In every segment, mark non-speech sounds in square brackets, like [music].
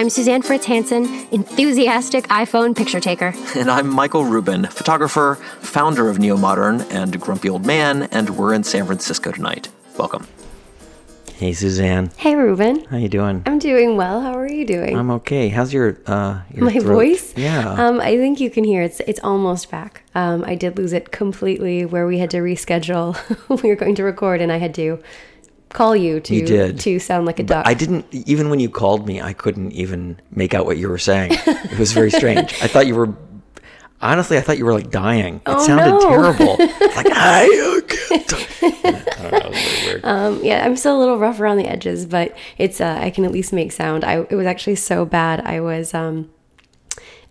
I'm Suzanne Fritz Hansen, enthusiastic iPhone picture taker. [laughs] And I'm Michael Rubin, photographer, founder of Neo Modern, and Grumpy Old Man, and we're in San Francisco tonight. Welcome. Hey, Suzanne. Hey, Rubin. How you doing? I'm doing well. How are you doing? I'm okay. How's your uh your My throat? voice? Yeah. Um, I think you can hear it's it's almost back. Um, I did lose it completely where we had to reschedule. [laughs] we were going to record and I had to call you to You did. to sound like a duck. I didn't even when you called me, I couldn't even make out what you were saying. It was very strange. I thought you were honestly, I thought you were like dying. It Oh, sounded no. terrible. [laughs] like [laughs] I. I know. It was very weird. Um, yeah, I'm still a little rough around the edges, but it's uh, I can at least make sound. I it was actually so bad. I was um,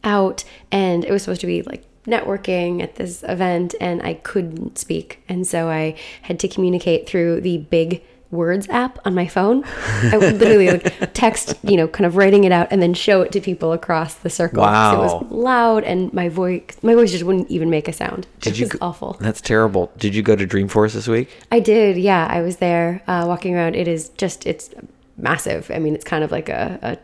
out and it was supposed to be like networking at this event, and I couldn't speak, and so I had to communicate through the big words app on my phone. I would literally like [laughs] text, you know, kind of writing it out and then show it to people across the circle. 'cause It was loud and my voice my voice just wouldn't even make a sound. Did it you was go- awful. That's terrible. Did you go to Dreamforce this week? I did, yeah. I was there uh, walking around. It is just, it's massive. I mean, it's kind of like a, a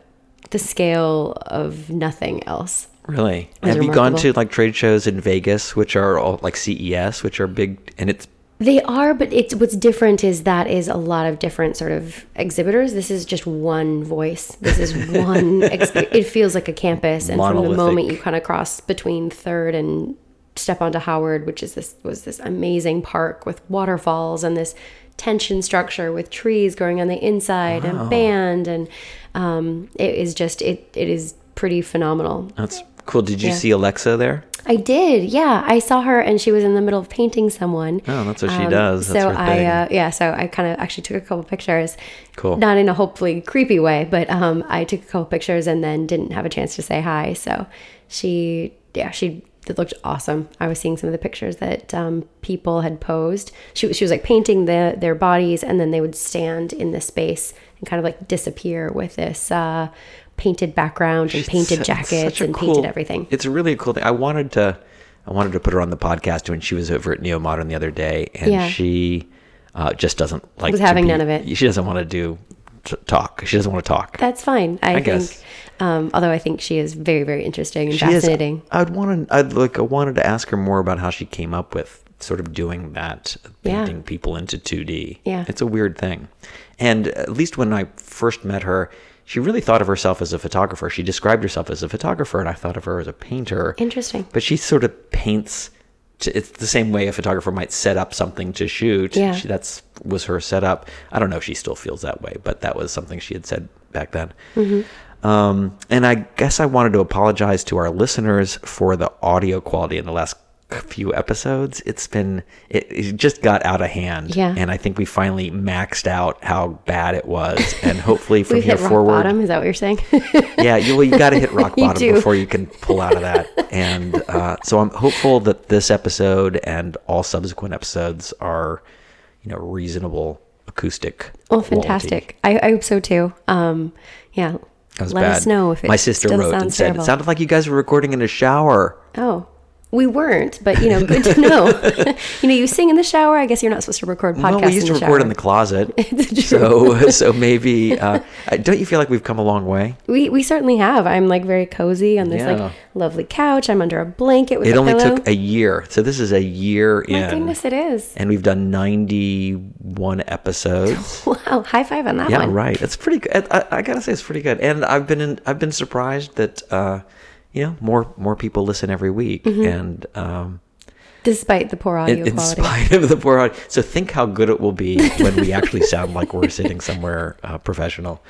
the scale of nothing else. Really? Have you gone to like trade shows in Vegas, which are all like CES, which are big, and it's They are, but it's what's different is that is a lot of different sort of exhibitors. This is just one voice. This is [laughs] one. exp- it feels like a campus, and from the moment you kind of cross between Third and step onto Howard, which is this was this amazing park with waterfalls and this tension structure with trees growing on the inside and band, and um, it is just it it is pretty phenomenal. that's cool. Did you Yeah. see Alexa there? I did, yeah. I saw her, and she was in the middle of painting someone. Oh, that's what she Um, does. That's so I, uh, yeah, so I kind of actually took a couple pictures. Cool. Not in a hopefully creepy way, but um, I took a couple pictures and then didn't have a chance to say hi. So she, yeah, she it looked awesome. I was seeing some of the pictures that um, people had posed. She, was- she was like painting the their bodies, and then they would stand in the space and kind of like disappear with this uh, painted background and painted jackets and cool- painted everything. It's really a really cool thing. I wanted to, I wanted to put her on the podcast when she was over at Neo Modern the other day, and Yeah. she uh, just doesn't like Was having be- none of it. She doesn't want to do t- talk. She doesn't want to talk. That's fine. I, I think, guess. um, although I think she is very, very interesting and She is- fascinating. I'd want to. I'd like. I wanted to ask her more about how she came up with sort of doing that, Yeah. painting people into 2D. Yeah. it's a weird thing. And at least when I first met her, she really thought of herself as a photographer. She described herself as a photographer, and I thought of her as a painter. Interesting. But she sort of paints. To, it's the same way a photographer might set up something to shoot. Yeah. She, that's was her setup. I don't know if she still feels that way, but that was something she had said back then. Mm-hmm. Um, and I guess I wanted to apologize to our listeners for the audio quality in the last few episodes. It's been it, it just got out of hand. Yeah. And I think we finally maxed out how bad it was. [laughs] And hopefully from here hit rock forward, bottom. Is that what you're saying? [laughs] yeah, you, well, you got to hit rock [laughs] bottom do. before you can pull out of that. And uh, so I'm hopeful that this episode and all subsequent episodes are, you know, reasonable acoustic. well, fantastic. I, I hope so too. Um, yeah. Let bad. us know if it My sister wrote and said terrible. it sounded like you guys were recording in a shower. Oh, we weren't, but you know, good to know. [laughs] you know, you sing in the shower. I guess you're not supposed to record podcasts. Well, we used to record shower. in the closet, [laughs] so so maybe. Uh, don't you feel like we've come a long way? We we certainly have. I'm like very cozy on this Yeah. like lovely couch. I'm under a blanket with It a only pillow. took a year, so this is a year My in, goodness, it is. and we've done 91 episodes. [laughs] Wow, high five on that Yeah, one. right. It's pretty good. I, I gotta say, it's pretty good. And I've been in, I've been surprised that uh, you know more more people listen every week, Mm-hmm. and um, Despite the poor audio in, in quality. spite of the poor audio. So think how good it will be [laughs] when we actually sound like we're sitting somewhere uh, professional.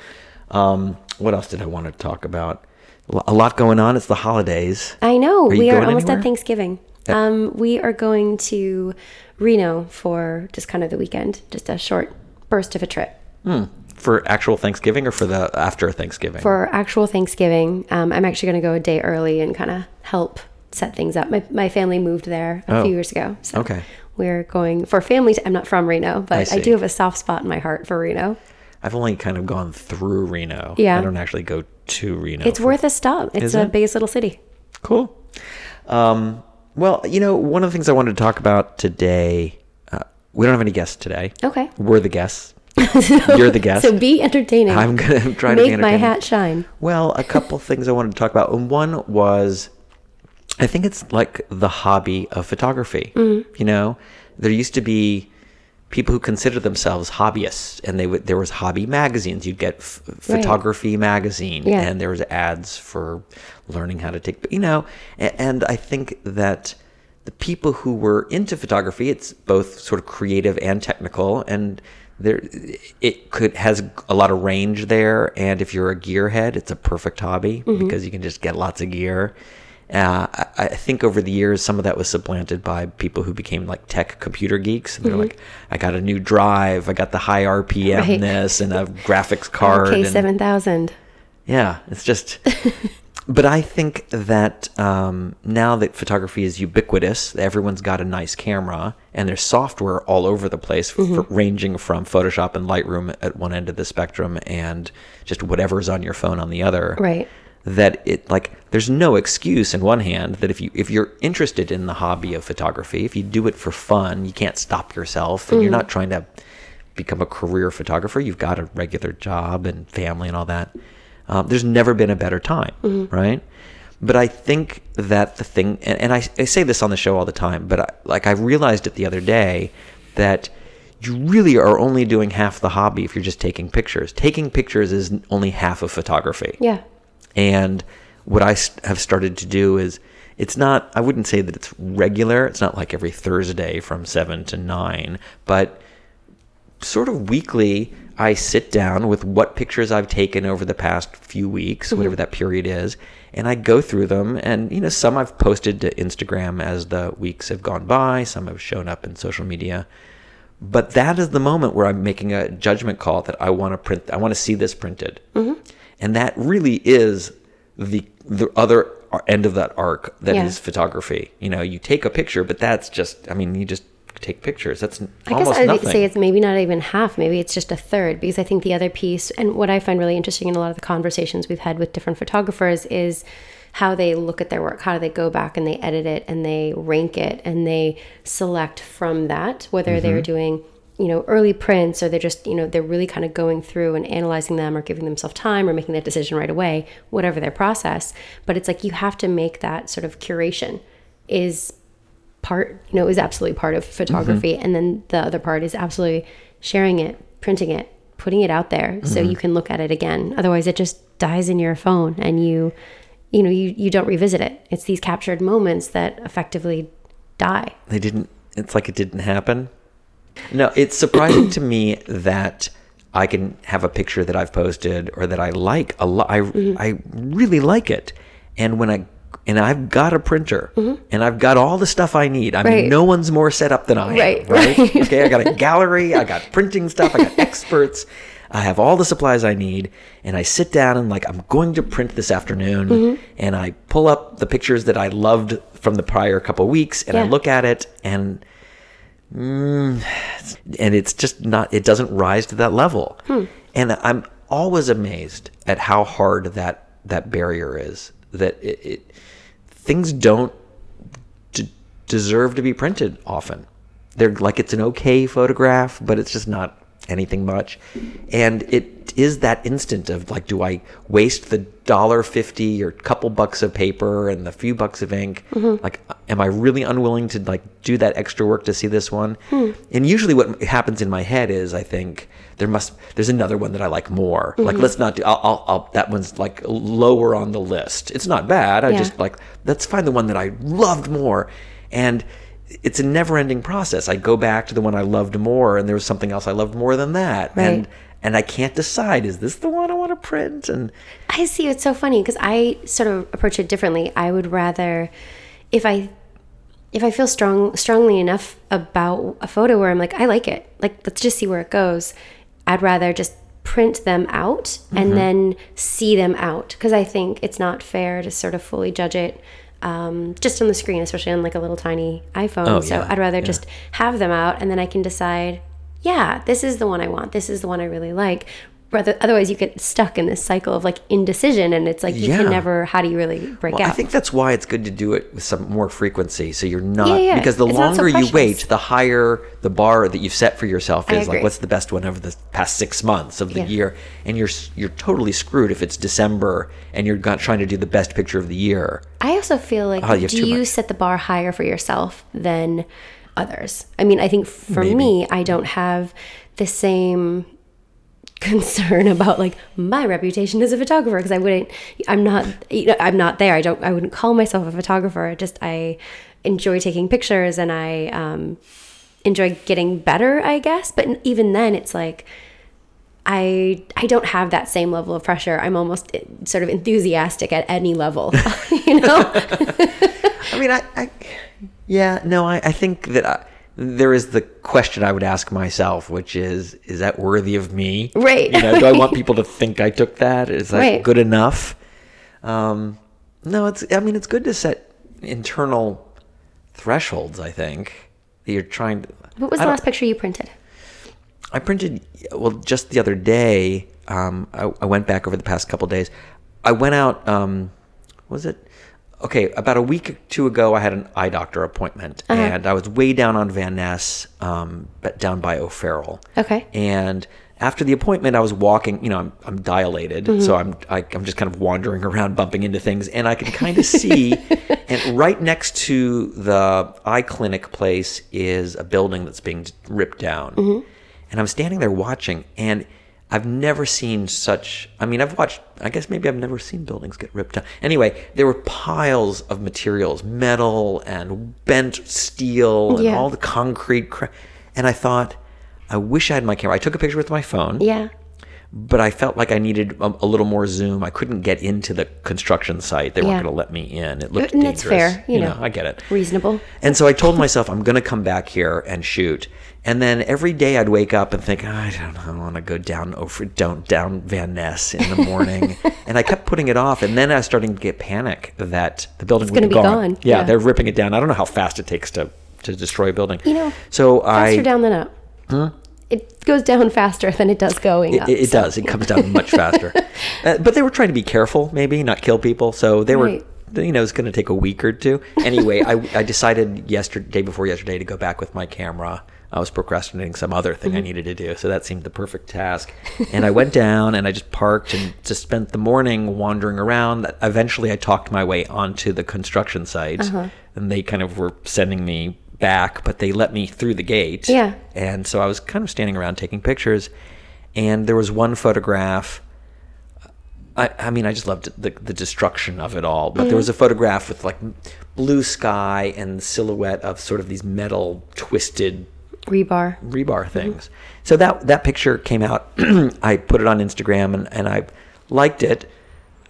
Um, what else did I want to talk about? A lot going on. It's the holidays. I know. Are we are almost anywhere? at Thanksgiving. Um, we are going to Reno for just kind of the weekend, just a short burst of a trip. For actual Thanksgiving or for the after Thanksgiving? For actual Thanksgiving, um, I'm actually going to go a day early and kind of help set things up. My, my family moved there a Oh. few years ago. So Okay. we're going for family. i I'm not from Reno, but I, see. do have a soft spot in my heart for Reno. I've only kind of gone through Reno. Yeah. I don't actually go to Reno. It's for- worth a stop. It's the it? biggest little city. Cool. Um, well, you know, one of the things I wanted to talk about today, uh, we don't have any guests today. Okay. We're the guests. [laughs] You're the guest. So be entertaining. I'm going [laughs] to try to be Make my hat shine. Well, a couple things I wanted to talk about. And One was, I think it's like the hobby of photography. Mm-hmm. You know, there used to be people who considered themselves hobbyists, and they would there was hobby magazines. You'd get f- photography magazine, Yeah. and there was ads for learning how to take. You know, and, and I think that the people who were into photography, it's both sort of creative and technical, and there it could has a lot of range there. And if you're a gearhead, it's a perfect hobby because you can just get lots of gear. Uh, I, I think over the years, some of that was supplanted by people who became like tech computer geeks. And they're like, I got a new drive, I got the high RPM Right. this, and a [laughs] graphics card. k7000 yeah, it's just. [laughs] but I think that um, now that photography is ubiquitous, everyone's got a nice camera, and there's software all over the place, for, ranging from Photoshop and Lightroom at one end of the spectrum, and just whatever's on your phone on the other. Right. That it like there's no excuse in one hand that if you if you're interested in the hobby of photography, if you do it for fun, you can't stop yourself, and you're not trying to become a career photographer. You've got a regular job and family and all that. Um, there's never been a better time, right? But I think that the thing, and, and I, I say this on the show all the time, but I, like I realized it the other day that you really are only doing half the hobby if you're just taking pictures. Taking pictures is only half of photography. Yeah. And what I have started to do is it's not, I wouldn't say that it's regular. It's not like every Thursday from seven to nine, but sort of weekly, I sit down with what pictures I've taken over the past few weeks, mm-hmm. whatever that period is, and I go through them. And, you know, some I've posted to Instagram as the weeks have gone by, some have shown up in social media. But that is the moment where I'm making a judgment call that I want to print, I want to see this printed. Mm-hmm. And that really is the the other end of that arc that is Yeah. photography. You know, you take a picture, but that's just, I mean, you just take pictures. That's I guess I'd nothing. say it's maybe not even half, maybe it's just a third, because I think the other piece, and what I find really interesting in a lot of the conversations we've had with different photographers is how they look at their work, how do they go back and they edit it and they rank it and they select from that, whether Mm-hmm. they're doing you know early prints or they're just you know they're really kind of going through and analyzing them or giving themselves time or making that decision right away whatever their process but it's like you have to make that sort of curation is part you know is absolutely part of photography Mm-hmm. and then the other part is absolutely sharing it printing it putting it out there so Mm-hmm. you can look at it again otherwise it just dies in your phone and you you know you, you don't revisit it it's these captured moments that effectively die they didn't it's like it didn't happen no it's surprising to me that i can have a picture that i've posted or that i like a lot i Mm-hmm. i really like it and when i and i've got a printer and i've got all the stuff i need i mean Mm-hmm. Right. no one's more set up than i am Right, right, right. [laughs] okay i got a gallery i got printing stuff i got [laughs] experts I have all the supplies I need, and I sit down and like I'm going to print this afternoon, Mm-hmm. and I pull up the pictures that I loved from the prior couple weeks, and I look at it, and mm, and it's just not. It doesn't rise to that level, and I'm always amazed at how hard that that barrier is. That it, it things don't d- deserve to be printed often. They're like it's an okay photograph, but it's just not anything much. And it is that instant of like, do I waste the dollar fifty or couple bucks of paper and the few bucks of ink? Mm-hmm. Like, am I really unwilling to like do that extra work to see this one? Hmm. And usually, what happens in my head is, I think there must there's another one that I like more. Like, mm-hmm. let's not do. I'll, I'll, I'll that one's like lower on the list. It's not bad. I Yeah. just like let's find the one that I loved more. And it's a never-ending process. I go back to the one I loved more, and there was something else I loved more than that, Right. and and I can't decide. Is this the one I want to print? And I see. It's so funny because I sort of approach it differently. I would rather, if I, if I feel strong, strongly enough about a photo where I'm like, I like it. Like, let's just see where it goes. I'd rather just print them out and then see them out because I think it's not fair to sort of fully judge it um, just on the screen, especially on like a little tiny iPhone. Oh, so yeah, I'd rather yeah. just have them out and then I can decide, yeah, this is the one I want. This is the one I really like. Rather, otherwise, you get stuck in this cycle of like indecision, and it's like you Yeah. can never. How do you really break Well, out? I think that's why it's good to do it with some more frequency, so you're not Yeah, yeah. because the It's not so longer you wait, the higher the bar that you've set for yourself is. Like, what's the best one over the past six months of the year? And you're you're totally screwed if it's December and you're got, trying to do the best picture of the year. I also feel like Oh, you do you much. set the bar higher for yourself than others? I mean, I think for Maybe. me, I don't have the same concern about like my reputation as a photographer because I wouldn't I'm not you know, I'm not there. I don't I wouldn't call myself a photographer. Just I enjoy taking pictures and I um enjoy getting better, I guess. But even then it's like I I don't have that same level of pressure. I'm almost eh, sort of enthusiastic at any level, [laughs] you know. [laughs] I mean, I, I yeah, no, I, I think that I, there is the question I would ask myself, which is, is that worthy of me? Right. You know, do I want [laughs] people to think I took that? Is that Right. good enough? Um, no, it's. I mean, it's good to set internal thresholds. I think that you're trying to. What was the last picture you printed? I printed well just the other day. Um, I, I went back over the past couple days. I went out. Um, was it? Okay, about a week or two ago, I had an eye doctor appointment, Uh-huh. and I was way down on Van Ness, um, but down by O'Farrell. Okay. And after the appointment, I was walking. You know, I'm, I'm dilated, Mm-hmm. so I'm I, I'm just kind of wandering around, bumping into things, and I can kind of see. [laughs] and right next to the eye clinic place is a building that's being ripped down, Mm-hmm. and I'm standing there watching, and I've never seen such. I mean, I've watched. I guess maybe I've never seen buildings get ripped down. Anyway, there were piles of materials, metal and bent steel, and Yeah. all the concrete. Cra- and I thought, I wish I had my camera. I took a picture with my phone, Yeah. but I felt like I needed a, a little more zoom. I couldn't get into the construction site. They Yeah. weren't going to let me in. It looked And dangerous. it's fair, you know. I get it. Reasonable. And so I told myself I'm going to come back here and shoot. And then every day I'd wake up and think, "Oh, I don't know, I want to go down over down down Van Ness in the morning. [laughs] and I kept putting it off. And then I was starting to get panic that the building was gonna be gone, Yeah, yeah. they're ripping it down. I don't know how fast it takes to to destroy a building. You know, so Faster I down than up. It goes down faster than it does going up. it, it so- does. It comes down much faster. [laughs] Uh, but they were trying to be careful, maybe not kill people. So they Right. were, you know, it's going to take a week or two. Anyway, I, I decided yesterday, day before yesterday, to go back with my camera. I was procrastinating some other thing Mm-hmm. I needed to do, so that seemed the perfect task. And I went down and I just parked and just spent the morning wandering around. Eventually, I talked my way onto the construction site, Uh-huh. and they kind of were sending me back, but they let me through the gate. Yeah. And so I was kind of standing around taking pictures, and there was one photograph. I, I mean, I just loved the, the destruction of it all. But there was a mm-hmm. photograph with like blue sky and the silhouette of sort of these metal twisted Rebar. rebar mm-hmm. things. So that that picture came out. [clears throat] I put it on Instagram and, and I liked it.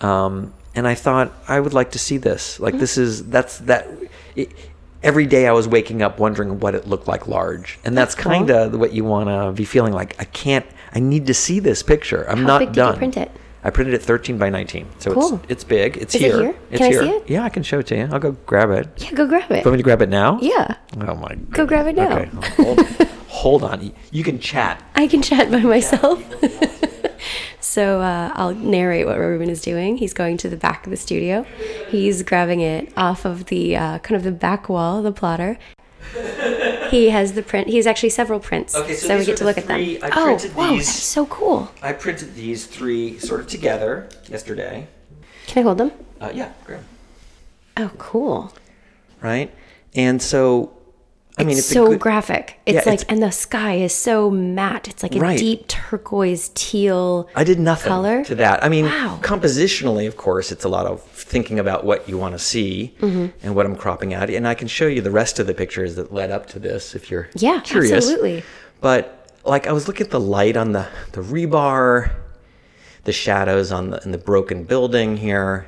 Um, and I thought I would like to see this. Like mm-hmm. this is that's that. It, every day I was waking up wondering what it looked like large, and that's, That's cool. kind of what you want to be feeling like. I can't. I need to see this picture. I'm How not big did you print it? I printed it 13 by 19, so Cool. it's it's big. It's Is it here. here? It's Can I here. see it? Yeah, I can show it to you. I'll go grab it. Yeah, go grab it. Want me to grab it now? Yeah. Oh my. Go grab it now. Okay. Hold, hold [laughs] on. You can chat. I can chat by myself. [laughs] [laughs] so uh, I'll narrate what Rubin is doing. He's going to the back of the studio. He's grabbing it off of the uh, kind of the back wall of the plotter. He has the print. He has actually several prints, Okay, so we these get are to the look at them. I oh, printed whoa, these. that's so cool! I printed these three sort of together yesterday. Can I hold them? Uh, yeah, grab. Oh, cool! Right, and so I mean, it's it's so good, graphic. It's Yeah, like, it's- and the sky is so matte. It's like a Right. deep turquoise teal. I did nothing color? to that. I mean, Wow. compositionally, of course, it's a lot of thinking about what you want to see Mm-hmm. and what I'm cropping out. And I can show you the rest of the pictures that led up to this if you're Yeah, curious. absolutely. But like, I was looking at the light on the the rebar, the shadows on the in the broken building here,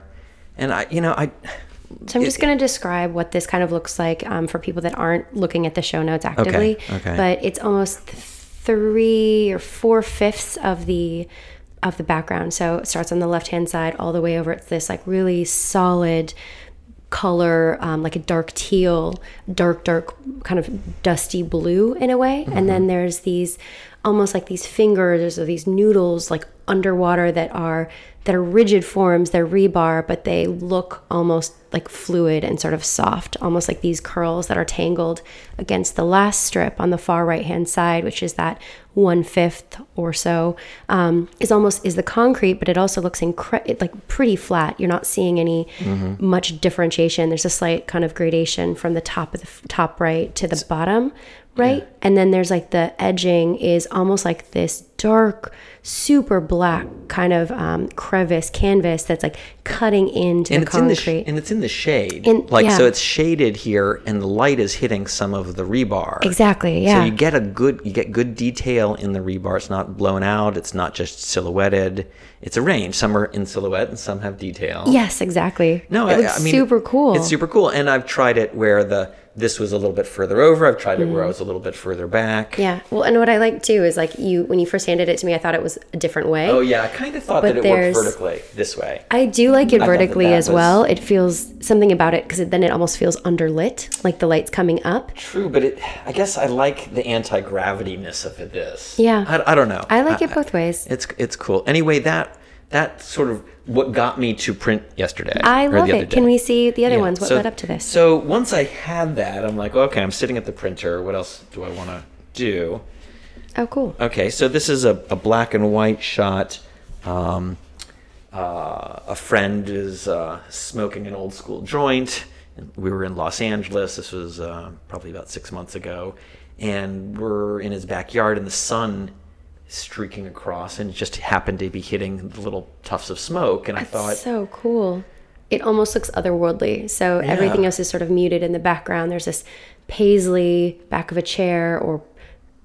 and I, you know, I. So I'm just going to describe what this kind of looks like um, for people that aren't looking at the show notes actively. okay. okay. But it's almost three or four fifths of the of the background. So it starts on the left hand side all the way over. It's this like really solid color, um, like a dark teal, dark, dark, kind of dusty blue in a way. And then there's these almost like these fingers or these noodles like underwater that are that are rigid forms they're rebar but they look almost like fluid and sort of soft almost like these curls that are tangled against the last strip on the far right hand side which is that one fifth or so um, is almost is the concrete but it also looks incre- like pretty flat. You're not seeing any much differentiation. There's a slight kind of gradation from the top of the f- top right to the bottom right and then there's like the edging is almost like this dark super black kind of um, crevice canvas that's like cutting into and the it's in the concrete sh- and it's in the shade. Like so, it's shaded here, and the light is hitting some of the rebar. exactly yeah. So you get a good you get good detail in the rebar. It's not blown out. It's not just silhouetted. It's a range. Some are in silhouette, and some have detail. yes exactly No, it I- looks I mean, super cool It's super cool, and I've tried it where the this was a little bit further over. I've tried it where I Mm. was a little bit further back. yeah well and what i like too is like you when you first handed it to me i thought it was a different way Oh yeah, I kind of thought But that it worked vertically this way. I do like it that vertically that as was- well. It feels something about it because then it almost feels underlit, like the light's coming up. True, but it. I guess I like the anti gravityness of. This. Yeah. I, I don't know. I like it both ways. It's it's cool. Anyway, that that sort of what got me to print yesterday. I or the love other it. Can we see the other Yeah, ones? What so- led up to this? So once I had that, I'm like, okay, I'm sitting at the printer. What else do I want to do? oh, cool. Okay, so this is a, a black and white shot. Um, uh, a friend is uh, smoking an old school joint. We were in Los Angeles. This was uh, probably about six months ago. And we're in his backyard, and the sun streaking across, and just happened to be hitting the little tufts of smoke. And I thought, so cool. It almost looks otherworldly. So everything else is sort of muted in the background. There's this paisley back of a chair or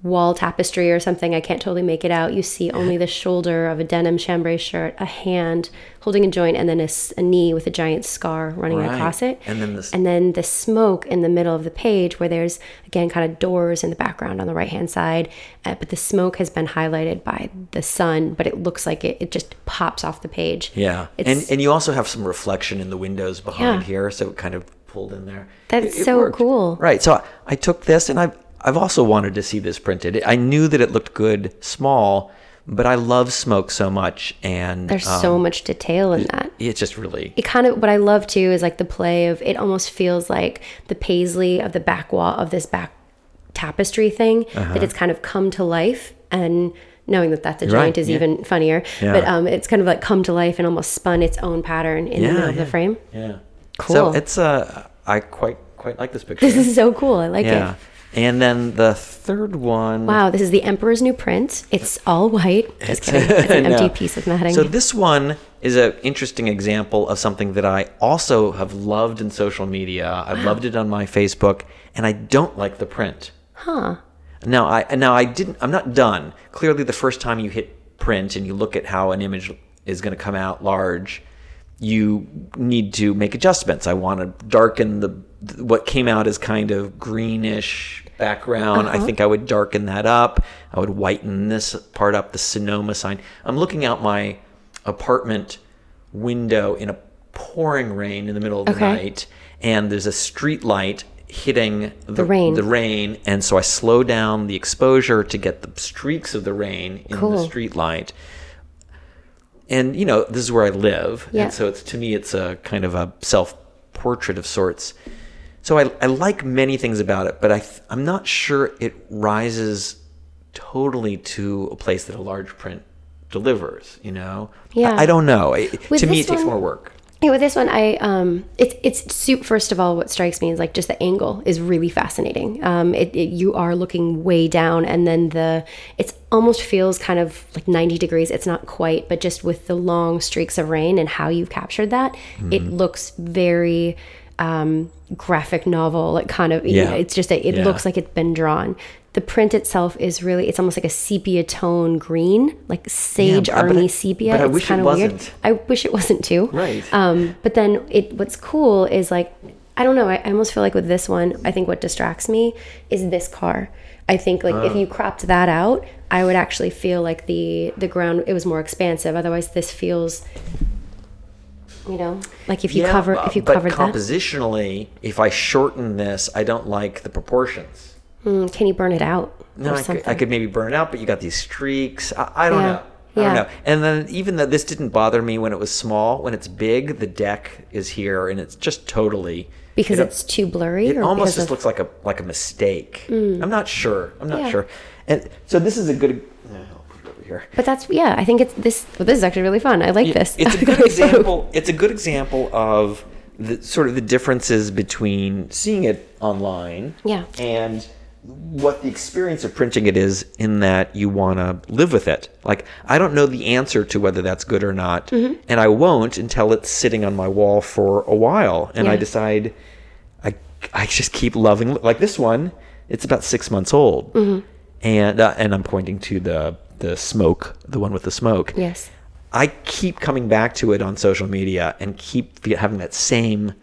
wall tapestry or something. I can't totally make it out. You see only the shoulder of a denim chambray shirt, a hand holding a joint, and then a knee with a giant scar running Right. across it. And then this- and then the smoke in the middle of the page where there's again kind of doors in the background on the right hand side uh, but the smoke has been highlighted by the sun but it looks like it, it just pops off the page yeah. And, It's- and you also have some reflection in the windows behind Yeah. here, so it kind of pulled in there. That's It- it so worked. cool. Right. So I, I took this, and I've I've also wanted to see this printed. I knew that it looked good small, but I love smoke so much, and there's um, so much detail in that it's just really it kind of what I love too is like the play of it almost feels like the paisley of the back wall of this back tapestry thing Uh-huh. that it's kind of come to life and knowing that that's a Right, joint is yeah. even funnier Yeah. but um it's kind of like come to life and almost spun its own pattern in the middle of the frame Yeah. Cool. So it's uh, I quite quite like this picture. this is so cool I like yeah. it And then the third one. wow this is the emperor's new print it's all white just kidding it's [laughs] an empty No. piece of matting So this one is an interesting example of something that I also have loved in social media. I've loved it on my Facebook, and I don't like the print. huh Now I now I didn't. I'm not done. Clearly, the first time you hit print and you look at how an image is going to come out large, you need to make adjustments. I want to darken the what came out as kind of greenish background. I uh-huh. think I would darken that up. I would whiten this part up. The Sonoma sign. I'm looking out my apartment window in a pouring rain in the middle of the Okay. night, and there's a street light hitting the, rain. the rain, and so I slow down the exposure to get the streaks of the rain in the street light. And you know, this is where I live, Yeah. and so it's to me, it's a kind of a self portrait of sorts. So I, I like many things about it, but I th- I'm not sure it rises totally to a place that a large print delivers. You know, Yeah. I, I don't know. It, to me, it takes one- more work. Yeah, with this one, I um, it's it's soup. First of all, what strikes me is like just the angle is really fascinating. Um, it, it you are looking way down, and then the it's almost feels kind of like ninety degrees. It's not quite, but just with the long streaks of rain and how you've captured that, it Mm-hmm. looks very um, graphic novel. Like kind of, you Yeah. know, it's just a, it Yeah. looks like it's been drawn. The print itself is really it's almost like a sepia tone green, like sage I- army sepia. but I it's wish it kind of weird. wasn't. I wish it wasn't too. Right. Um, but then it what's cool is like I don't know, I, I almost feel like with this one, I think what distracts me is this car. I think like Uh. if you cropped that out, I would actually feel like the the ground it was more expansive. Otherwise this feels You know, like if you Yeah, cover if you but covered that, compositionally, if I shorten this, I don't like the proportions. mm, can you burn it out No, or I could. I could maybe burn it out, but you got these streaks. I, I don't Yeah. know. I Yeah. don't know. And then even though this didn't bother me when it was small, when it's big, the deck is here and it's just totally because it, it's too blurry. it almost just of, looks like a like a mistake. I'm not sure. I'm not Yeah. sure. And so this is a good. yeah, I'll put it over here. But that's yeah. I think it's this. Well, this is actually really fun. I like this. It's a [laughs] good example. It's a good example of the sort of the differences between seeing it online, Yeah. and what the experience of printing it is. In that you want to live with it. Like I don't know the answer to whether that's good or not, Mm-hmm. and I won't until it's sitting on my wall for a while, and I decide. I I just keep loving like this one. It's about six months old, Mm-hmm. and uh, and I'm pointing to the the smoke, the one with the smoke. Yes. I keep coming back to it on social media and keep fe- having that same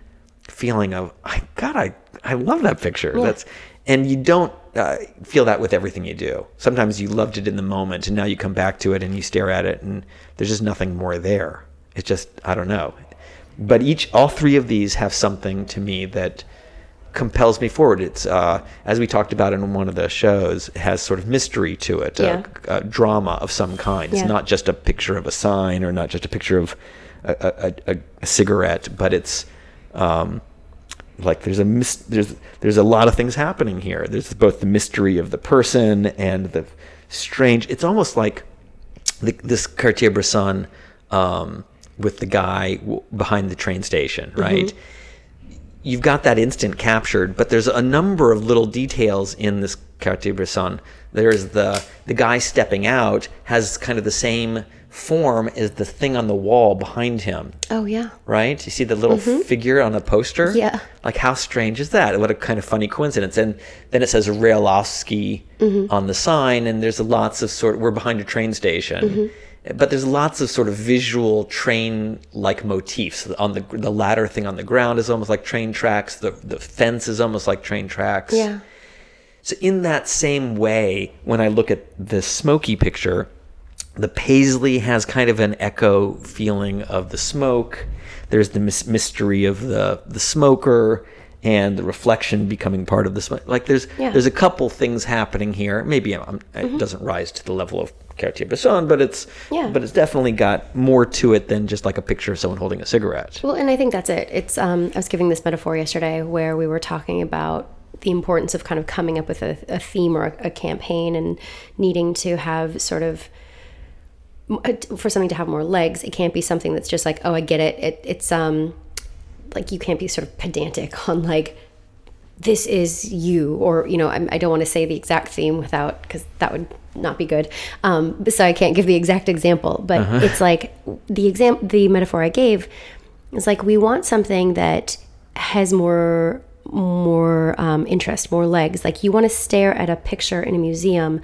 feeling of, I God, I I love that picture. That's and you don't uh, feel that with everything you do. Sometimes you loved it in the moment, and now you come back to it and you stare at it, and there's just nothing more there. It's just I don't know. But each, all three of these have something to me that compels me forward. It's uh, as we talked about in one of the shows, it has sort of mystery to it, Yeah. a, a drama of some kind. It's not just a picture of a sign or not just a picture of a, a, a, cigarette, but it's um, like there's a mis- there's there's a lot of things happening here. There's both the mystery of the person and the strange. It's almost like the, this Cartier-Bresson um, with the guy w- behind the train station, right? You've got that instant captured, but there's a number of little details in this Cartier-Bresson. There's the the guy stepping out has kind of the same form as the thing on the wall behind him Oh yeah. right? You see the little figure on the poster? Mm-hmm. Yeah. Like, how strange is that? What a kind of funny coincidence. And then it says Railowsky Mm-hmm. on the sign, and there's lots of sort we're behind a train station. Mm-hmm. But there's lots of sort of visual train like motifs. On the the ladder thing on the ground is almost like train tracks. The the fence is almost like train tracks. Yeah. So in that same way, when I look at the smoky picture, the paisley has kind of an echo feeling of the smoke. There's the mys- mystery of the the smoker and the reflection becoming part of the smoke. Like there's Yeah. Mm-hmm. there's a couple things happening here. Maybe I'm, it doesn't rise to the level of Cartier-Bresson, but it's Yeah. but it's definitely got more to it than just like a picture of someone holding a cigarette. Well, and I think that's it. It's um, I was giving this metaphor yesterday where we were talking about the importance of kind of coming up with a, a theme or a, a campaign and needing to have sort of for something to have more legs. It can't be something that's just like, oh, I get it. it it's um, like you can't be sort of pedantic [laughs] on like this is you or you know I'm, i don't want to say the exact theme without because that would not be good um, so i can't give the exact example but it's like the exam the metaphor i gave is like we want something that has more more um, interest more legs. Like you want to stare at a picture in a museum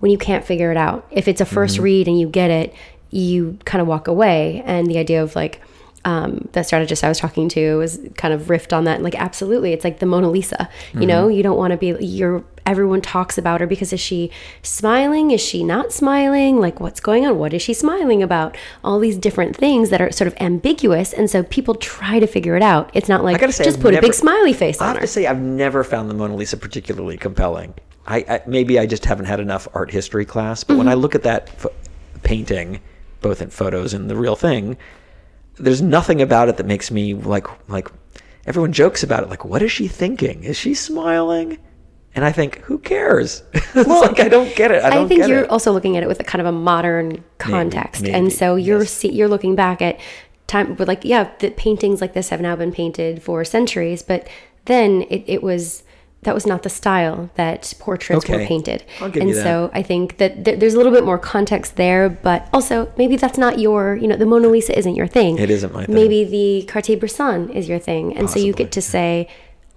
when you can't figure it out. If it's a 1st read and you get it you kind of walk away and the idea of like um, the strategist I was talking to was kind of riffed on that. Like, absolutely, it's like the Mona Lisa. You know, you don't want to be. You're. Everyone talks about her because is she smiling? Is she not smiling? Like, what's going on? What is she smiling about? All these different things that are sort of ambiguous, and so people try to figure it out. It's not like say, just I've put a big smiley face I on have to say, I've never found the Mona Lisa particularly compelling. I, I maybe I just haven't had enough art history class, but when Mm-hmm. I look at that painting, both in photos and the real thing, there's nothing about it that makes me like like. Everyone jokes about it, like, what is she thinking? Is she smiling? And I think, who cares? [laughs] it's like I don't get it. I I, think you're it. also looking at it with a kind of a modern context, maybe, and so you're yes. see, you're looking back at time, but like yeah, the paintings like this have now been painted for centuries, but then it, it was that was not the style that portraits were painted, and so I think that th- there's a little bit more context there, but also maybe that's not your you know the Mona Lisa isn't your thing. It isn't my thing. Maybe the Cartier-Bresson is your thing, and so you get to say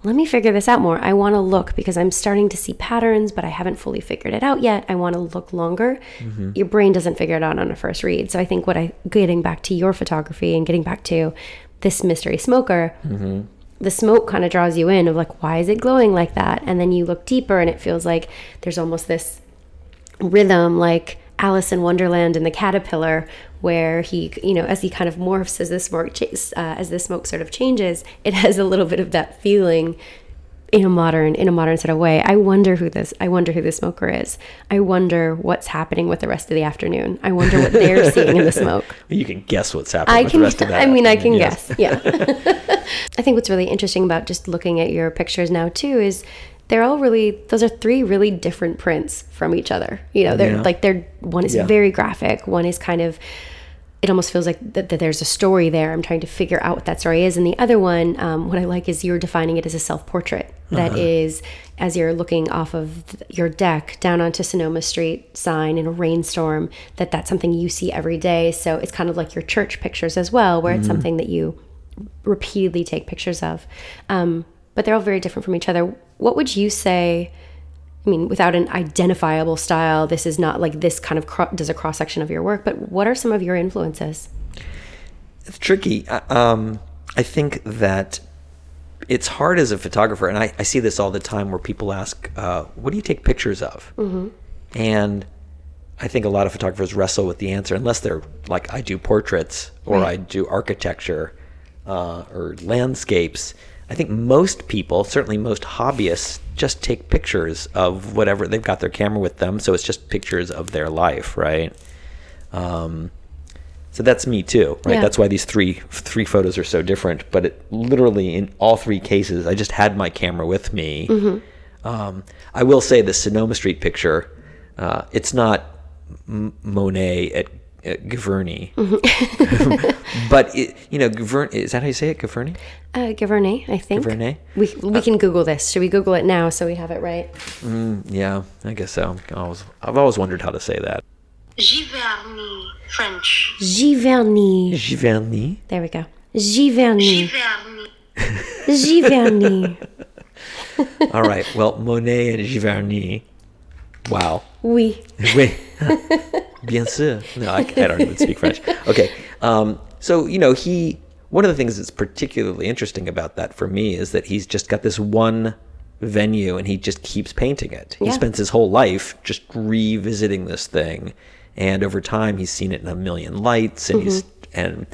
let me figure this out more. I want to look because I'm starting to see patterns, but I haven't fully figured it out yet. I want to look longer. Mm-hmm. Your brain doesn't figure it out on a first read. So I think what I getting back to your photography and getting back to this mystery smoker, Mm-hmm. The smoke kind of draws you in of like, why is it glowing like that? And then you look deeper and it feels like there's almost this rhythm like Alice in Wonderland and the caterpillar, where he, you know, as he kind of morphs as the smoke, uh, as the smoke sort of changes, it [laughs] has a little bit of that feeling in a modern in a modern sort of way. I wonder who this I wonder who the smoker is. I wonder what's happening with the rest of the afternoon. I wonder what they're [laughs] seeing in the smoke. You can guess what's happening I with can the rest of that. I mean I can yes. guess. Yeah. [laughs] I think what's really interesting about just looking at your pictures now too is they're all really those are three really different prints from each other. You know, they're Yeah. like they're one is Yeah. very graphic, one is kind of it almost feels like that, that there's a story there. I'm trying to figure out what that story is. And the other one, um, what I like is you're defining it as a self portrait. That is, as you're looking off of th- your deck down onto Sonoma Street sign in a rainstorm, that that's something you see every day. So it's kind of like your church pictures as well, where it's something that you repeatedly take pictures of. Um, but they're all very different from each other. What would you say? I mean, without an identifiable style, this is not like this kind of cro- does a cross section of your work. But what are some of your influences? It's tricky. Um, I think that it's hard as a photographer, and I, I see this all the time where people ask, uh, "What do you take pictures of?" Mm-hmm. And I think a lot of photographers wrestle with the answer unless they're like, "I do portraits" or Right. "I do architecture" uh, or landscapes. I think most people, certainly most hobbyists, just take pictures of whatever they've got their camera with them, so it's just pictures of their life, right? Um, so that's me too, right? Yeah. That's why these three three photos are so different. But it literally in all three cases, I just had my camera with me. Mm-hmm. Um, I will say the Sonoma Street picture, uh, it's not M- Monet at, at Giverny, Mm-hmm. [laughs] but it, you know, Giverny is that how you say it? Giverny? Uh, Giverny, I think. Giverny? We we can Google this. Should we Google it now so we have it right? Yeah, I guess so. I always, I've always wondered how to say that. Giverny, French. Giverny. Giverny. There we go. Giverny. Giverny. Giverny. [laughs] [laughs] All right. Well, Monet and Giverny. Wow. Oui. Oui. Bien sûr. No, I, I don't even speak French. Okay. Um, so, you know, he, one of the things that's particularly interesting about that for me is that he's just got this one venue and he just keeps painting it. He Yeah. spends his whole life just revisiting this thing. And over time, he's seen it in a million lights and he's, and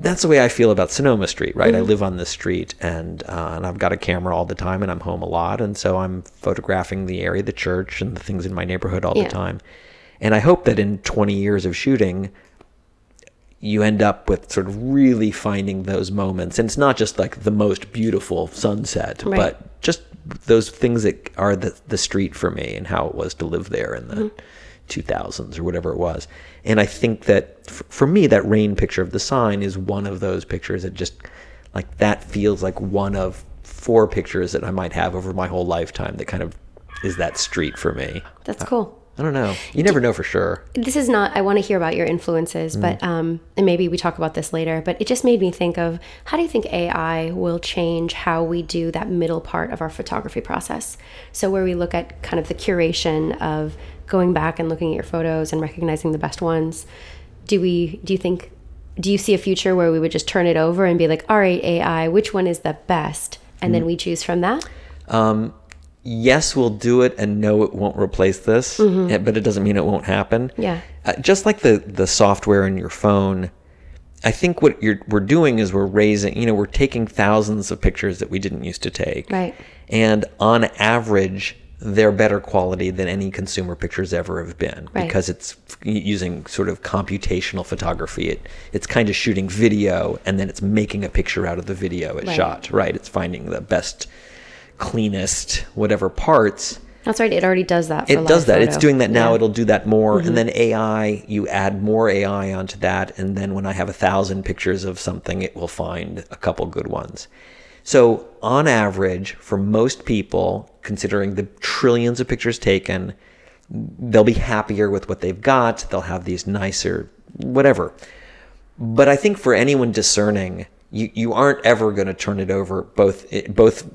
that's the way I feel about Sonoma Street, right? I live on this street, and uh, and I've got a camera all the time, and I'm home a lot, and so I'm photographing the area, the church, and the things in my neighborhood all Yeah. the time. And I hope that in 20 years of shooting, you end up with sort of really finding those moments, and it's not just like the most beautiful sunset, Right. but just those things that are the the street for me, and how it was to live there in the. Mm-hmm. 2000s or whatever it was. And I think that f- for me, that rain picture of the sign is one of those pictures that just like that feels like one of four pictures that I might have over my whole lifetime that kind of is that street for me. That's cool. I don't know. You never know for sure. this is not i want to hear about your influences but um and maybe we talk about this later but it just made me think of how do you think ai will change how we do that middle part of our photography process so where we look at kind of the curation of going back and looking at your photos and recognizing the best ones do we do you think do you see a future where we would just turn it over and be like all right ai which one is the best and then we choose from that Yes, we'll do it, and no, it won't replace this. eh, But it doesn't mean it won't happen. Mm-hmm. Yeah. Uh, just like the the software in your phone, I think what you're we're doing is we're raising. You know, we're taking thousands of pictures that we didn't used to take. Right. And on average, they're better quality than any consumer pictures ever have been Right. because it's using sort of computational photography. It it's kind of shooting video and then it's making a picture out of the video it Right. shot. Right. It's finding the best, cleanest, whatever parts. that's right it already does that for It does that. It's doing that now. Yeah. Mm-hmm. It'll do that more. And then AI, you add more AI onto that. And then when I have a thousand pictures of something, it will find a couple good ones. So, on average, for most people, considering the trillions of pictures taken, they'll be happier with what they've got. They'll have these nicer, whatever. But I think for anyone discerning, you, you aren't ever going to turn it over both both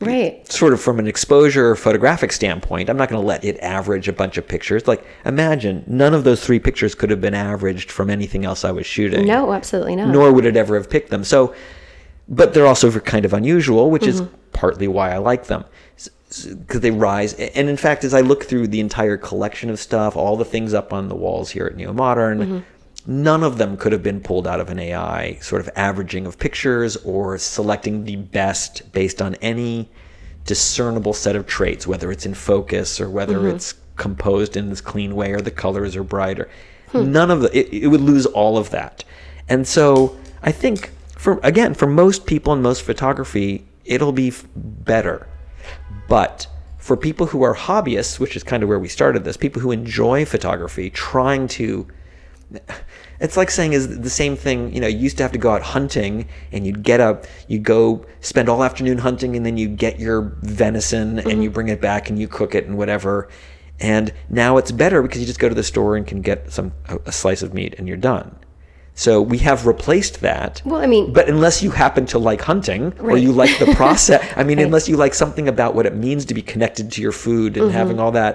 right sort of from an exposure photographic standpoint, I'm not going to let it average a bunch of pictures. Like, imagine none of those three pictures could have been averaged from anything else I was shooting. no absolutely not Nor would it ever have picked them. So, but they're also kind of unusual, which is mm-hmm. partly why I like them. Because they rise. And in fact, as I look through the entire collection of stuff, all the things up on the walls here at Neo Modern, mm-hmm. none of them could have been pulled out of an AI sort of averaging of pictures or selecting the best based on any discernible set of traits, whether it's in focus or whether mm-hmm. it's composed in this clean way or the colors are brighter. Hmm. None of the it, it would lose all of that. And so I think for again for most people in most photography, it'll be better. But for people who are hobbyists, which is kind of where we started this, people who enjoy photography, trying to [laughs] it's like saying is the same thing you know you used to have to go out hunting and you'd get up you'd go spend all afternoon hunting and then you get your venison and mm-hmm. you bring it back and you cook it and whatever. And now it's better because you just go to the store and can get some a slice of meat and you're done so we have replaced that Well, I mean- but unless you happen to like hunting or you like the [laughs] process i mean Right. unless you like something about what it means to be connected to your food Mm-hmm. and having all that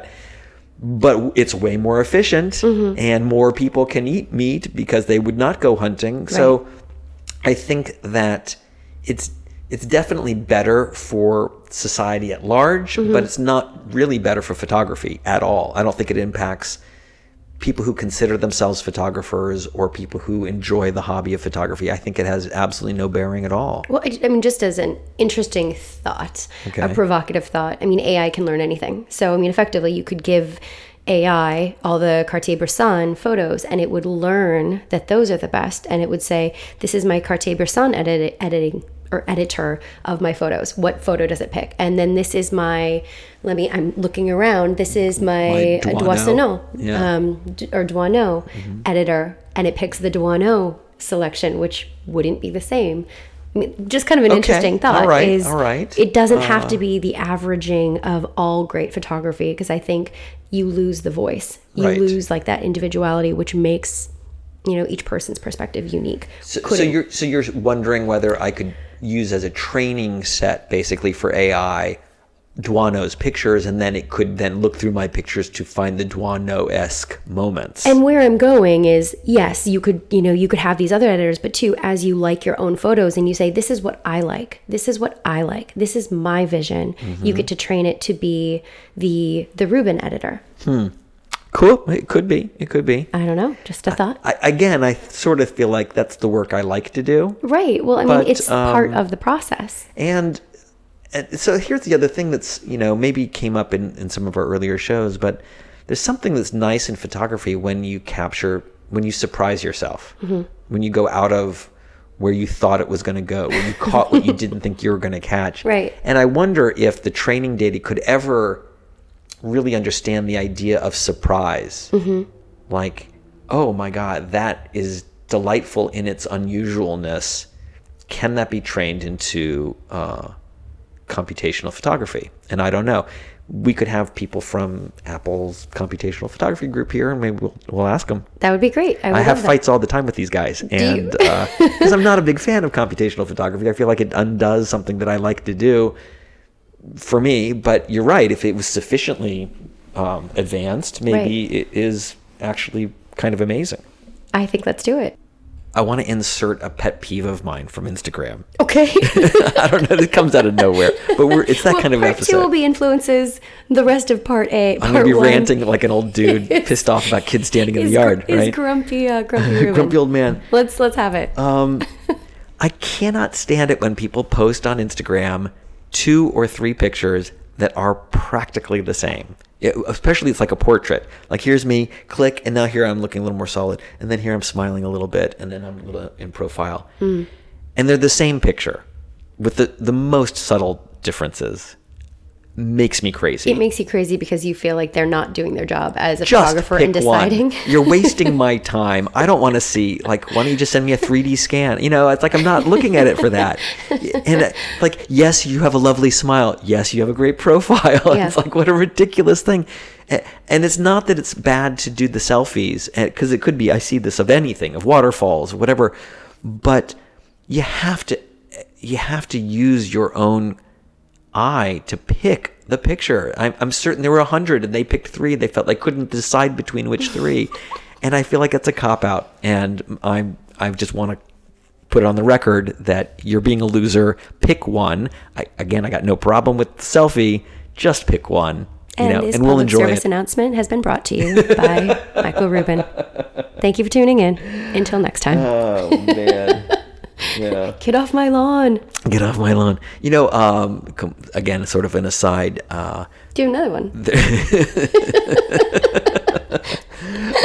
but it's way more efficient Mm-hmm. and more people can eat meat because they would not go hunting so i think that it's it's definitely better for society at large Mm-hmm. but it's not really better for photography at all i don't think it impacts people who consider themselves photographers or people who enjoy the hobby of photography i think it has absolutely no bearing at all Well, I, I mean, just as an interesting thought, a provocative thought. I mean, AI can learn anything. So, I mean, effectively, you could give AI all the Cartier-Bresson photos, and it would learn that those are the best, and it would say, "This is my Cartier-Bresson edit- editing." Or editor of my photos. What photo does it pick? And then this is my. Let me. I'm looking around. This is my, My uh, Doisneau. Yeah. um, or Doisneau editor, and it picks the Doisneau selection, which wouldn't be the same. I mean, just kind of an Okay, interesting thought all right, is all right. it doesn't have to be the averaging of all great photography because I think you lose the voice. You Right. lose like that individuality, which makes you know each person's perspective unique. So, so you're so you're wondering whether I could use as a training set basically for AI Doisneau's pictures, and then it could then look through my pictures to find the Doisneau esque moments. And where I'm going is yes, you could, you know, you could have these other editors, but too, as you like your own photos and you say, this is what I like, this is what I like, this is my vision, you Mm-hmm. get to train it to be the the Rubin editor. Cool, it could be, it could be. I don't know, just a thought. I, again, I sort of feel like that's the work I like to do, right. Well, I but, mean, it's part um, of the process. and. And so here's the other thing that's you know maybe came up in, in some of our earlier shows, but there's something that's nice in photography when you capture when you surprise yourself, when you go out of where you thought it was going to go, when you caught what you [laughs] didn't think you were going to catch. Right. And I wonder if the training data could ever really understand the idea of surprise. Like, oh my God, that is delightful in its unusualness. Can that be trained into uh, computational photography? And I don't know. We could have people from Apple's computational photography group here, and maybe we'll, we'll ask them. That would be great. I, I have fights all the time with these guys, and because I'm not a big fan of computational photography, I feel like it undoes something that I like to do for me. But you're right; if it was sufficiently um, advanced, maybe it is actually kind of amazing. I think let's do it. I want to insert a pet peeve of mine from Instagram. Okay. [laughs] I don't know; it comes out of nowhere, but we're it's that well, kind of part episode. two will be influences the rest of part A. I'm gonna be one ranting like an old dude, [laughs] pissed off about kids standing in the yard, is right? grumpy, uh, [laughs] grumpy. Grumpy old man. Let's let's have it. Um, I cannot stand it when people post on Instagram two or three pictures that are practically the same. It- especially it's like a portrait. Like here's me, click, and now here I'm looking a little more solid, and then here I'm smiling a little bit, and then I'm a little in profile, Hmm. and they're the same picture with the the most subtle differences. Makes me crazy. it makes you crazy because you feel like they're not doing their job as a just photographer in deciding. one. You're [laughs] wasting my time. I don't want to see like why don't you just send me a 3D scan? You know, it's like I'm not looking at it for that. [laughs] And uh, like yes, you have a lovely smile. Yes, you have a great profile. [laughs] Yeah. It's like what a ridiculous thing. And it's not that it's bad to do the selfies because it could be I see this of anything, of waterfalls, whatever, but you have to you have to use your own eye to pick the picture. I'm, I'm certain there were a hundred and they picked three. They felt like couldn't decide between which three, and I feel like that's a cop out. And I'm I just want to put it on the record that you're being a loser. Pick one. I, again, I got no problem with the selfie. just pick one. You And know, this and we'll enjoy service it. announcement has been brought to you [laughs] by Michael Rubin. Thank you for tuning in. Until next time. Oh man. [laughs] Yeah. [laughs] Get off my lawn. Get off my lawn. You know, um, com- again, sort of an aside. Uh, Do another one. [laughs]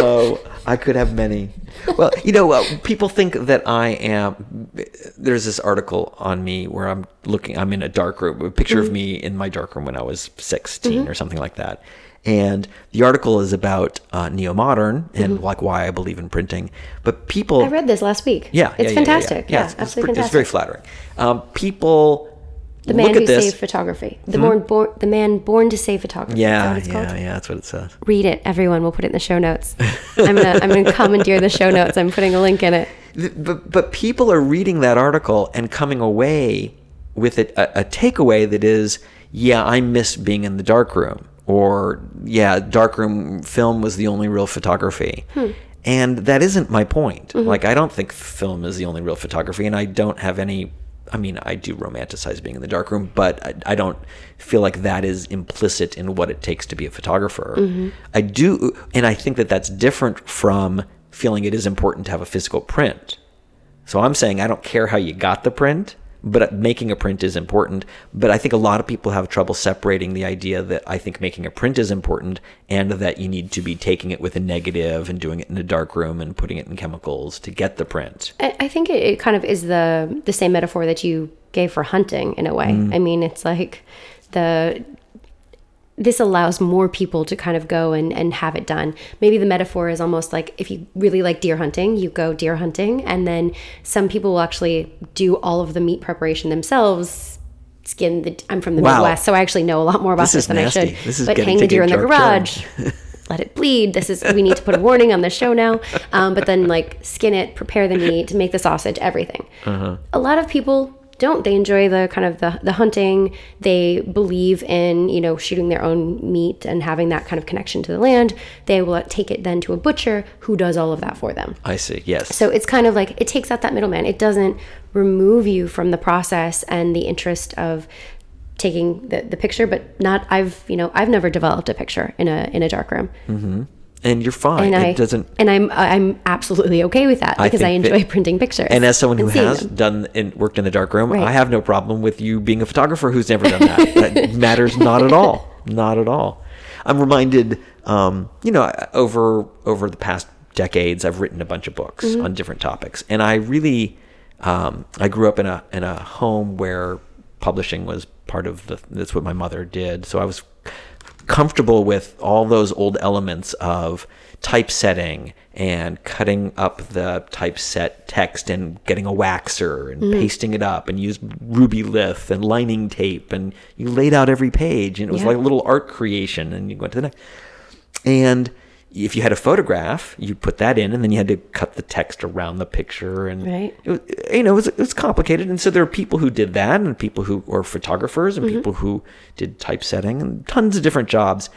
oh, I could have many. Well, you know, uh, people think that I am. There's this article on me where I'm looking. I'm in a dark room. A picture Mm-hmm. of me in my dark room when I was 16 or something like that. And the article is about uh, neo modern and like why I believe in printing. But people, Mm-hmm. I read this last week. yeah, It's yeah, fantastic. Yeah, Yeah, it's, it's absolutely fantastic. It's very flattering. Um, people the man look who at this. saved photography. The born, born, the man born to save photography. Yeah, yeah, called? yeah. That's what it says. Read it, everyone. We'll put it in the show notes. I'm gonna, I'm gonna commandeer the show notes. I'm putting a link in it. But but people are reading that article and coming away with it a, a takeaway that is yeah i miss being in the darkroom or yeah darkroom film was the only real photography. Hmm. And that isn't my point. Mm-hmm. Like i don't think film is the only real photography and i don't have any i mean i do romanticize being in the darkroom but I, I don't feel like that is implicit in what it takes to be a photographer. Mm-hmm. I do and i think that that's different from feeling it is important to have a physical print. So I'm saying I don't care how you got the print, but making a print is important. But I think a lot of people have trouble separating the idea that I think making a print is important and that you need to be taking it with a negative and doing it in a dark room and putting it in chemicals to get the print. I, think it, it kind of is the the same metaphor that you gave for hunting in a way. Mm. I mean, it's like the this allows more people to kind of go and, and have it done. Maybe the metaphor is almost like if you really like deer hunting, you go deer hunting, and then some people will actually do all of the meat preparation themselves. Skin the. I'm from the Wow. Midwest, so I actually know a lot more about This this, than nasty. I should. This is but hang the deer in the garage. let it bleed. This is we need to put a [laughs] warning on the show now. Um, but then like skin it, prepare the meat, make the sausage, everything. Uh-huh. A lot of people don't. They enjoy the kind of the, the hunting. They believe in you know shooting their own meat and having that kind of connection to the land. They will take it then to a butcher who does all of that for them. I see. Yes. So it's kind of like it takes out that middleman. It doesn't remove you from the process and the interest of taking the, the picture, but not I've you know I've never developed a picture in a in a dark room mm-hmm. And you're fine. and it I doesn't. and I'm I'm absolutely okay with that because I, think enjoy that- printing pictures. And as someone who has them. done and worked in the dark room, Right. I have no problem with you being a photographer who's never done that. that [laughs] matters not at all. Not at all. I'm reminded, um, you know, over over the past decades, I've written a bunch of books Mm-hmm. on different topics, and I really, um, I grew up in a in a home where publishing was part of the. That's what my mother did. So I was comfortable with all those old elements of typesetting and cutting up the typeset text and getting a waxer and mm-hmm. pasting it up and use Rubylith and lining tape and you laid out every page and it was Yeah. like a little art creation and you went to the next and if you had a photograph, you'd put that in, and then you had to cut the text around the picture, and Right. it you know, it was, it was complicated. And so there are people who did that, and people who were photographers, and mm-hmm. people who did typesetting, and tons of different jobs.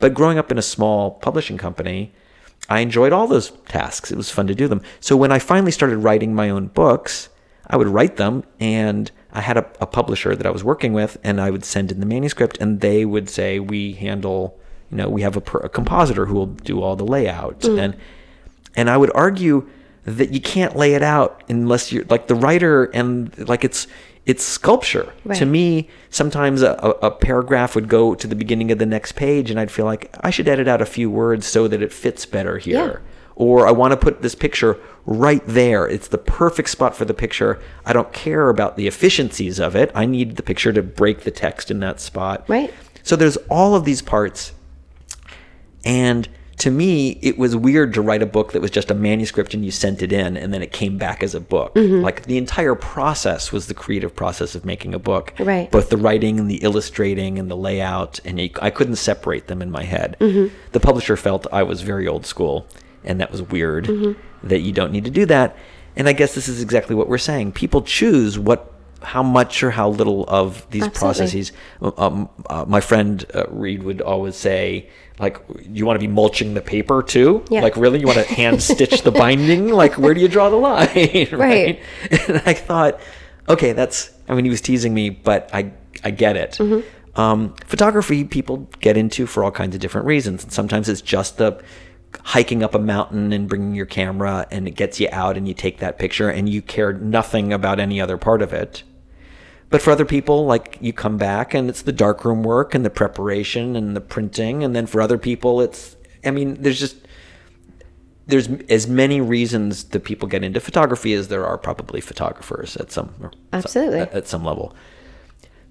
But growing up in a small publishing company, I enjoyed all those tasks. It was fun to do them. So when I finally started writing my own books, I would write them, and I had a, a publisher that I was working with, and I would send in the manuscript, and they would say, "We handle." You know we have a, a compositor who will do all the layout mm. and and i would argue that you can't lay it out unless you're like the writer and like it's it's sculpture. To me sometimes a, a a paragraph would go to the beginning of the next page and i'd feel like i should edit out a few words so that it fits better here. Or i want to put this picture right there. It's the perfect spot for the picture. I don't care about the efficiencies of it. I need the picture to break the text in that spot. Right. so there's all of these parts and to me, it was weird to write a book that was just a manuscript and you sent it in and then it came back as a book. Mm-hmm. Like the entire process was the creative process of making a book. Right. Both the writing and the illustrating and the layout. And I couldn't separate them in my head. Mm-hmm. The publisher felt I was very old school and that was weird Mm-hmm. that you don't need to do that. And I guess this is exactly what we're saying. People choose what how much or how little of these Absolutely. processes um, uh, my friend uh, Reed would always say, like, you want to be mulching the paper too? Yeah. Like, really? You want to hand stitch the binding? [laughs] Like, where do you draw the line? [laughs] right? Right. And I thought, okay, that's, I mean, he was teasing me, but I, I get it. Mm-hmm. Um, photography people get into for all kinds of different reasons. And sometimes it's just the hiking up a mountain and bringing your camera and it gets you out and you take that picture and you care nothing about any other part of it. But for other people, like you come back and it's the darkroom work and the preparation and the printing. And then for other people, it's, I mean, there's just, there's as many reasons that people get into photography as there are probably photographers at some Absolutely. at, some level.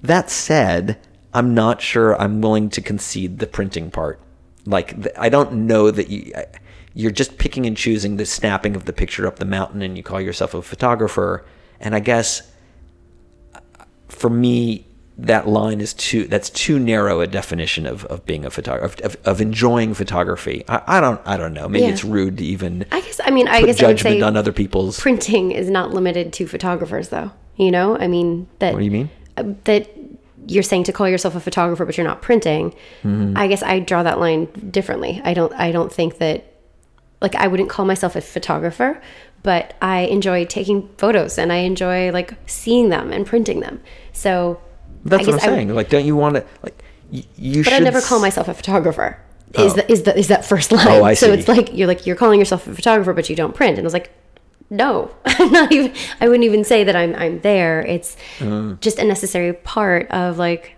That said, I'm not sure I'm willing to concede the printing part. Like I don't know that you I- you're just picking and choosing the snapping of the picture up the mountain and you call yourself a photographer. And I guess for me that line is too that's too narrow a definition of, of being a photographer of, of enjoying photography. I, I don't I don't know. Maybe Yeah. it's rude to even I guess I mean I guess I would judgment on other people's. printing is not limited to photographers though. You know? I mean that What do you mean? uh, that you're saying to call yourself a photographer but you're not printing. Mm-hmm. I guess I draw that line differently. I don't I don't think that like I wouldn't call myself a photographer, but I enjoy taking photos and I enjoy like seeing them and printing them. So That's what I'm I would- saying. like, don't you want to like y- you but I never call myself a photographer. Is Oh. that is that is that first line? Oh, I so see. it's like you're like you're calling yourself a photographer, but you don't print. And I was like, no, [laughs] I'm not even. I wouldn't even say that I'm I'm there. It's Mm. just a necessary part of like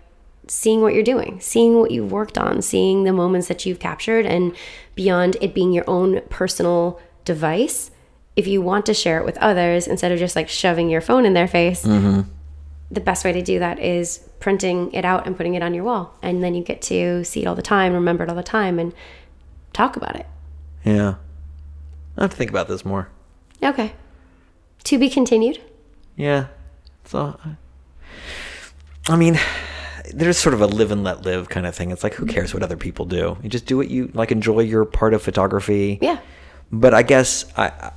seeing what you're doing, seeing what you've worked on, seeing the moments that you've captured, and beyond it being your own personal device. If you want to share it with others instead of just like shoving your phone in their face, Mm-hmm. the best way to do that is printing it out and putting it on your wall. And then you get to see it all the time, remember it all the time, and talk about it. Yeah. I have to think about this more. Okay. To be continued. Yeah. So, I mean, there's sort of a live and let live kind of thing. It's like, who cares what other people do? You just do what you like. Enjoy your part of photography. Yeah. But I guess I,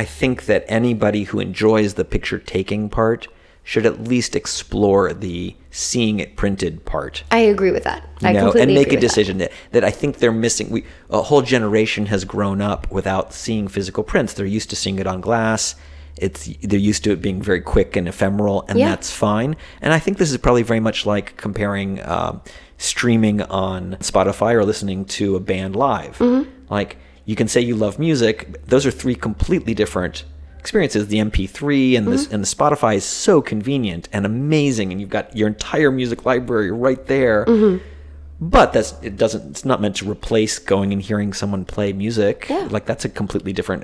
I think that anybody who enjoys the picture taking part should at least explore the seeing it printed part. I agree with that. I you know, completely and make a with that. decision that, that I think they're missing. We a whole generation has grown up without seeing physical prints. They're used to seeing it on glass. It's they're used to it being very quick and ephemeral, and Yeah. that's fine. And I think this is probably very much like comparing um, streaming on Spotify or listening to a band live. Mm-hmm. Like you can say you love music. Those are three completely different experiences. The MP3 and this Mm-hmm. and the Spotify is so convenient and amazing, and you've got your entire music library right there. Mm-hmm. But that's it doesn't it's not meant to replace going and hearing someone play music. Yeah. Like that's a completely different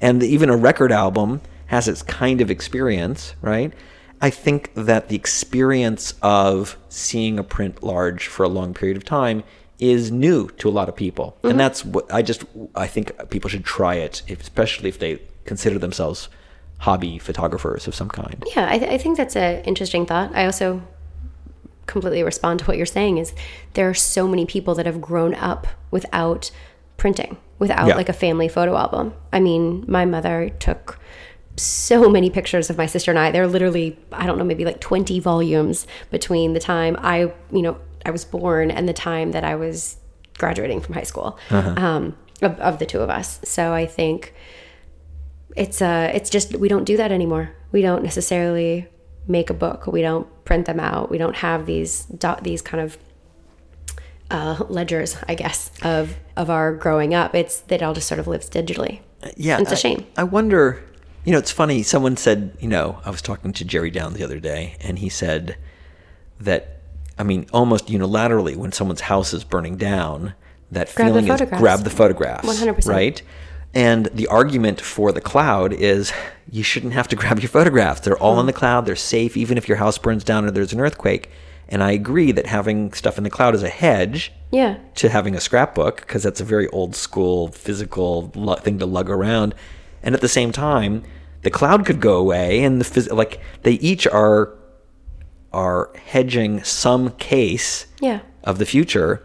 and even a record album has its kind of experience, right? I think that the experience of seeing a print large for a long period of time is new to a lot of people. And mm-hmm. that's what I just I think people should try it, especially if they consider themselves hobby photographers of some kind. Yeah, I, th- I think that's an interesting thought. I also completely respond to what you're saying is there are so many people that have grown up without printing, without Yeah. like a family photo album. I mean, my mother took so many pictures of my sister and I. There are literally, I don't know, maybe like 20 volumes between the time I, you know, I was born and the time that I was graduating from high school um, of, of the two of us. So I think it's uh it's just we don't do that anymore we don't necessarily make a book we don't print them out we don't have these dot these kind of uh, ledgers i guess of of our growing up it's that all just sort of lives digitally Yeah, It's a I- shame. I wonder. You know, it's funny. Someone said, you know, I was talking to Jerry Down the other day, and he said that, I mean, almost unilaterally, when someone's house is burning down, that Grab feeling is grab the photographs. 100%. Right. And the argument for the cloud is you shouldn't have to [laughs] grab your photographs. They're all in the cloud. They're safe, even if your house burns down or there's an earthquake. And I agree that having stuff in the cloud is a hedge yeah to having a scrapbook because that's a very old school physical thing to lug around and at the same time the cloud could go away and the phys- like they each are are hedging some case yeah. of the future.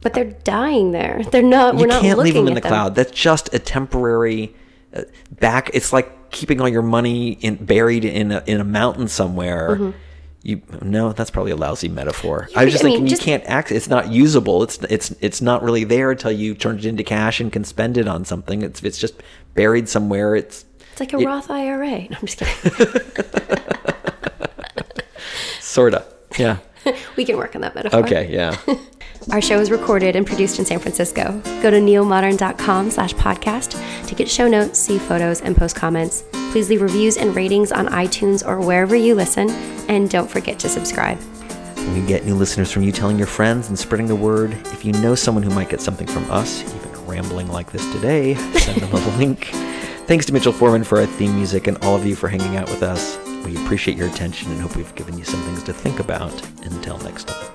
But they're dying there. They're not you we're not can't leave them in the cloud. That's just a temporary uh, back it's like keeping all your money in buried in a, in a mountain somewhere. You no that's probably a lousy metaphor. I was just Mm-hmm. I mean, thinking just- you can't access it's not usable. It's it's it's not really there until you turn it into cash and can spend it on something. It's it's just buried somewhere. It's it's like a it- roth ira no, i'm just kidding [laughs] [laughs] sorta yeah [laughs] we can work on that metaphor. Okay, yeah. [laughs] Our show is recorded and produced in San Francisco. Go to neomodern.com slash podcast to get show notes, see photos, and post comments. Please leave reviews and ratings on iTunes or wherever you listen, and don't forget to subscribe. We get new listeners from you telling your friends and spreading the word. If you know someone who might get something from us, even rambling like this today, send them a [laughs] link. Thanks to Mitchell Foreman for our theme music and all of you for hanging out with us. We appreciate your attention and hope we've given you some things to think about. Until next time.